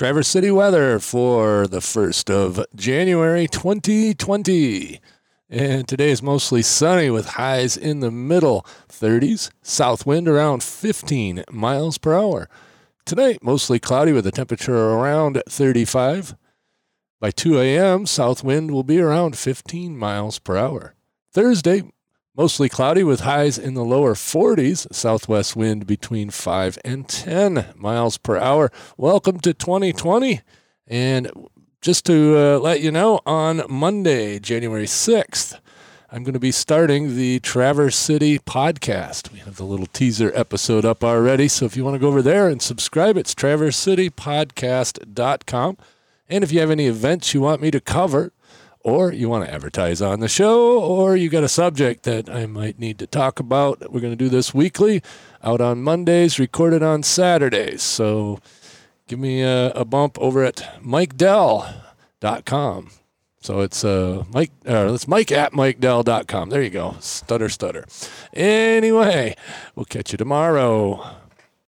Traverse City weather for the 1st of January 2020. And today is mostly sunny with highs in the middle 30s, south wind around 15 miles per hour. Tonight, mostly cloudy with a temperature around 35. By 2 a.m., south wind will be around 15 miles per hour. Thursday, mostly cloudy with highs in the lower 40s, southwest wind between 5 and 10 miles per hour. Welcome to 2020. And just to uh, let you know, on Monday, January 6th, I'm going to be starting the Traverse City podcast. We have the little teaser episode up already. So if you want to go over there and subscribe, it's traversecitypodcast.com. And if you have any events you want me to cover, or you want to advertise on the show, or you got a subject that I might need to talk about, we're going to do this weekly, out on Mondays, recorded on Saturdays. So give me a, a bump over at mikedell.com. So it's uh Mike uh it's Mike at MikeDell.com. There you go. Stutter stutter. Anyway, we'll catch you tomorrow.